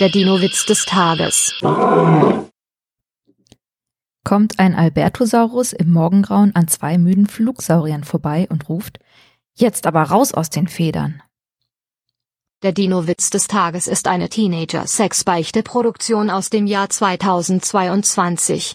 Der Dino-Witz des Tages. Kommt ein Albertosaurus im Morgengrauen an zwei müden Flugsauriern vorbei und ruft, jetzt aber raus aus den Federn. Der Dino-Witz des Tages ist eine Teenager-Sex-Beichte-Produktion aus dem Jahr 2022.